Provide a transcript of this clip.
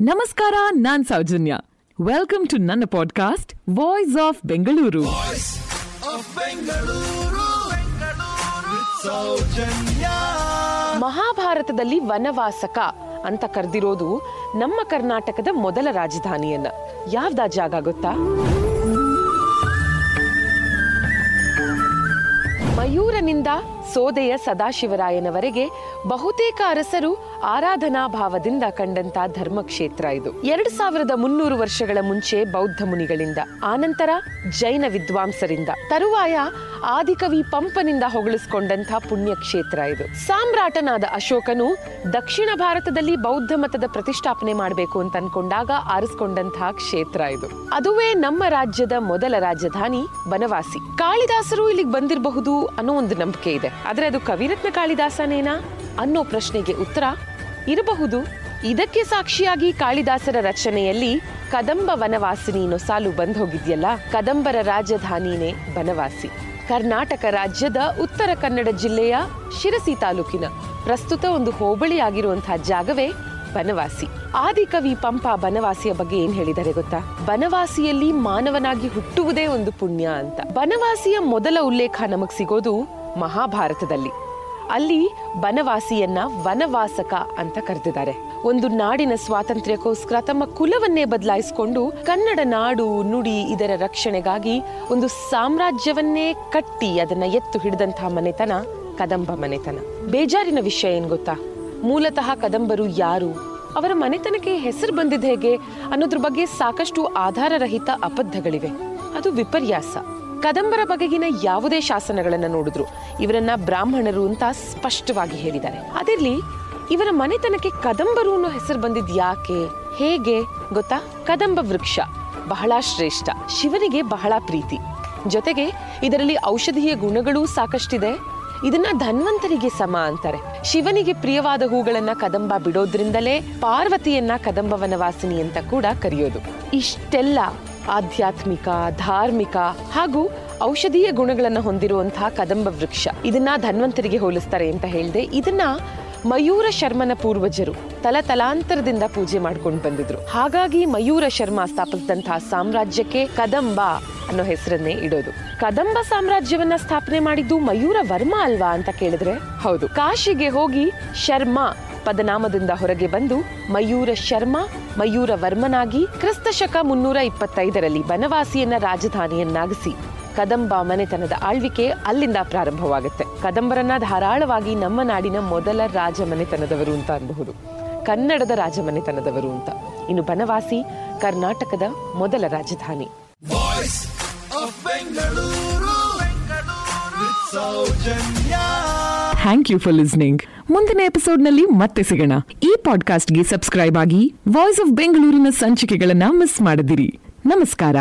ನಮಸ್ಕಾರ ನಾನ್ Soujanya. Welcome to ನನ್ನ ಪಾಡ್ಕಾಸ್ಟ್ ವಾಯ್ಸ್ ಆಫ್ ಬೆಂಗಳೂರು ಮಹಾಭಾರತದಲ್ಲಿ ವನವಾಸಕ ಅಂತ ಕರೆದಿರೋದು ನಮ್ಮ ಕರ್ನಾಟಕದ ಮೊದಲ ರಾಜಧಾನಿಯನ್ನ. ಯಾವ್ದಾ ಜಾಗ ಗೊತ್ತಾ? ಮಯೂರನಿಂದ ಸೋದೆಯ ಸದಾಶಿವರಾಯನವರೆಗೆ ಬಹುತೇಕ ಅರಸರು ಆರಾಧನಾ ಭಾವದಿಂದ ಕಂಡಂತ ಧರ್ಮಕ್ಷೇತ್ರ ಇದು. ಎರಡು ಸಾವಿರದ ಮುನ್ನೂರು ವರ್ಷಗಳ ಮುಂಚೆ ಬೌದ್ಧ ಮುನಿಗಳಿಂದ, ಆನಂತರ ಜೈನ ವಿದ್ವಾಂಸರಿಂದ. ತರುವಾಯ ಆದಿಕವಿ ಪಂಪನಿಂದ ಹೊಗಳಿಸಿಕೊಂಡಂತ ಪುಣ್ಯಕ್ಷೇತ್ರ ಇದು. ಸಾಮ್ರಾಟನಾದ ಅಶೋಕನು ದಕ್ಷಿಣ ಭಾರತದಲ್ಲಿ ಬೌದ್ಧ ಮತದ ಪ್ರತಿಷ್ಠಾಪನೆ ಮಾಡಬೇಕು ಅಂತ ಅನ್ಕೊಂಡಾಗ ಆರಿಸಿಕೊಂಡಂತಹ ಕ್ಷೇತ್ರ ಇದು. ಅದುವೇ ನಮ್ಮ ರಾಜ್ಯದ ಮೊದಲ ರಾಜಧಾನಿ ಬನವಾಸಿ. ಕಾಳಿದಾಸರು ಇಲ್ಲಿಗೆ ಬಂದಿರಬಹುದು ಅನ್ನೋ ಒಂದು ನಂಬಿಕೆ ಇದೆ. ಆದ್ರೆ ಅದು ಕವಿರತ್ನ ಕಾಳಿದಾಸನೇನಾ ಅನ್ನೋ ಪ್ರಶ್ನೆಗೆ ಉತ್ತರ ಇರಬಹುದು. ಇದಕ್ಕೆ ಸಾಕ್ಷಿಯಾಗಿ ಕಾಳಿದಾಸರ ರಚನೆಯಲ್ಲಿ ಕದಂಬ ವನವಾಸಿನಿ ಸಾಲು ಬಂದ್ ಹೋಗಿದ್ಯಲ್ಲ ಕದಂಬರ ರಾಜಧಾನಿನೇ ಬನವಾಸಿ. ಕರ್ನಾಟಕ ರಾಜ್ಯದ ಉತ್ತರ ಕನ್ನಡ ಜಿಲ್ಲೆಯ ಶಿರಸಿ ತಾಲೂಕಿನ ಪ್ರಸ್ತುತ ಒಂದು ಹೋಬಳಿಯಾಗಿರುವಂತಹ ಜಾಗವೇ ಬನವಾಸಿ. ಆದಿಕವಿ ಪಂಪ ಬನವಾಸಿಯ ಬಗ್ಗೆ ಏನ್ ಹೇಳಿದರೆ ಗೊತ್ತಾ? ಬನವಾಸಿಯಲ್ಲಿ ಮಾನವನಾಗಿ ಹುಟ್ಟುವುದೇ ಒಂದು ಪುಣ್ಯ ಅಂತ. ಬನವಾಸಿಯ ಮೊದಲ ಉಲ್ಲೇಖ ನಮಗ್ ಸಿಗೋದು ಮಹಾಭಾರತದಲ್ಲಿ. ಅಲ್ಲಿ ಬನವಾಸಿಯನ್ನ ವನವಾಸಕ ಅಂತ ಕರೆದಿದ್ದಾರೆ. ಒಂದು ನಾಡಿನ ಸ್ವಾತಂತ್ರ್ಯಕ್ಕೋಸ್ಕರ ತಮ್ಮ ಕುಲವನ್ನೇ ಬದಲಾಯಿಸಿಕೊಂಡು ಕನ್ನಡ ನಾಡು, ನುಡಿ ಇದರ ರಕ್ಷಣೆಗಾಗಿ ಒಂದು ಸಾಮ್ರಾಜ್ಯವನ್ನೇ ಕಟ್ಟಿ ಅದನ್ನ ಎತ್ತು ಹಿಡಿದಂತಹ ಮನೆತನ ಕದಂಬ ಮನೆತನ. ಬೇಜಾರಿನ ವಿಷಯ ಏನ್ ಗೊತ್ತಾ? ಮೂಲತಃ ಕದಂಬರು ಯಾರು? ಅವರ ಮನೆತನಕ್ಕೆ ಹೆಸರು ಬಂದಿದ್ದ ಹೇಗೆ ಅನ್ನೋದ್ರ ಬಗ್ಗೆ ಸಾಕಷ್ಟು ಆಧಾರರಹಿತ ಅಬದ್ಧಗಳಿವೆ. ಅದು ವಿಪರ್ಯಾಸ. ಕದಂಬರ ಬಗೆಗಿನ ಯಾವುದೇ ಶಾಸನಗಳನ್ನು ನೋಡಿದ್ರು. ಇವರನ್ನ ಬ್ರಾಹ್ಮಣರು ಅಂತ ಸ್ಪಷ್ಟವಾಗಿ ಹೇಳಿದ್ದಾರೆ. ಅದಿರ್ಲಿ, ಇವರ ಮನೆತನಕ್ಕೆ ಕದಂಬರು ಅನ್ನೋ ಹೆಸರು ಬಂದಿದ್ ಯಾಕೆ? ಹೇಗೆ? ಗೊತ್ತಾ? ಕದಂಬ ವೃಕ್ಷ, ಬಹಳ ಶ್ರೇಷ್ಠ, ಶಿವನಿಗೆ ಬಹಳ ಪ್ರೀತಿ. ಜೊತೆಗೆ ಇದರಲ್ಲಿ ಔಷಧೀಯ ಗುಣಗಳೂ ಸಾಕಷ್ಟಿದೆ. ಇದನ್ನ ಧನ್ವಂತರಿಗೆ ಸಮ ಅಂತಾರೆ. ಶಿವನಿಗೆ ಪ್ರಿಯವಾದ ಹೂಗಳನ್ನ ಕದಂಬ ಬಿಡೋದ್ರಿಂದಲೇ ಪಾರ್ವತಿಯನ್ನ ಕದಂಬ ವನವಾಸಿನಿ ಅಂತ ಕೂಡ ಕರೆಯೋದು. ಇಷ್ಟೆಲ್ಲ. ಆಧ್ಯಾತ್ಮಿಕ, ಧಾರ್ಮಿಕ ಹಾಗೂ ಔಷಧೀಯ ಗುಣಗಳನ್ನು ಹೊಂದಿರುವಂತಹ ಕದಂಬ ವೃಕ್ಷ. ಇದನ್ನ ಧನ್ವಂತರಿಗೆ ಹೋಲಿಸ್ತಾರೆ ಅಂತ ಹೇಳಿದೆ, ಇದನ್ನ ಮಯೂರ ಶರ್ಮನ ಪೂರ್ವಜರು ತಲತಲಾಂತರದಿಂದ ಪೂಜೆ ಮಾಡ್ಕೊಂಡು ಬಂದಿದ್ರು. ಹಾಗಾಗಿ ಮಯೂರ ಶರ್ಮ ಸ್ಥಾಪಿಸಿದಂತಹ ಸಾಮ್ರಾಜ್ಯಕ್ಕೆ ಕದಂಬ ಅನ್ನೋ ಹೆಸರನ್ನೇ ಇಡೋದು. ಕದಂಬ ಸಾಮ್ರಾಜ್ಯವನ್ನ ಸ್ಥಾಪನೆ ಮಾಡಿದ್ದು ಮಯೂರ ವರ್ಮ ಅಲ್ವಾ ಅಂತ ಕೇಳಿದ್ರೆ, ಹೌದು. ಕಾಶಿಗೆ ಹೋಗಿ ಶರ್ಮ ಪದನಾಮದಿಂದ ಹೊರಗೆ ಬಂದು ಮಯೂರ ಶರ್ಮ ಮಯೂರ ವರ್ಮನಾಗಿ ಕ್ರಿಸ್ತಶಕ ಮುನ್ನೂರ ಇಪ್ಪತ್ತೈದರಲ್ಲಿ ಬನವಾಸಿಯನ್ನ ರಾಜಧಾನಿಯನ್ನಾಗಿಸಿ. ಕದಂಬ ಮನೆತನದ ಆಳ್ವಿಕೆ ಅಲ್ಲಿಂದ ಪ್ರಾರಂಭವಾಗುತ್ತೆ. ಕದಂಬರನ್ನ ಧಾರಾಳವಾಗಿ ನಮ್ಮ ನಾಡಿನ ಮೊದಲ ರಾಜ ಮನೆತನದವರು ಅಂತ ಅನ್ಬಹುದು. ಕನ್ನಡದ ರಾಜ ಮನೆತನದವರು ಅಂತ. ಇನ್ನು ಬನವಾಸಿ ಕರ್ನಾಟಕದ ಮೊದಲ ರಾಜಧಾನಿ. ಥ್ಯಾಂಕ್ ಯು ಫಾರ್ ಲಿಸ್ನಿಂಗ್ ಮುಂದಿನ ಎಪಿಸೋಡ್ನಲ್ಲಿ ಮತ್ತೆ ಸಿಗೋಣ. ಈ ಪಾಡ್ಕಾಸ್ಟ್ಗೆ ಸಬ್ಸ್ಕ್ರೈಬ್ ಆಗಿ ವಾಯ್ಸ್ ಆಫ್ ಬೆಂಗಳೂರಿನ ಸಂಚಿಕೆಗಳನ್ನ ಮಿಸ್ ಮಾಡದಿರಿ. ನಮಸ್ಕಾರ.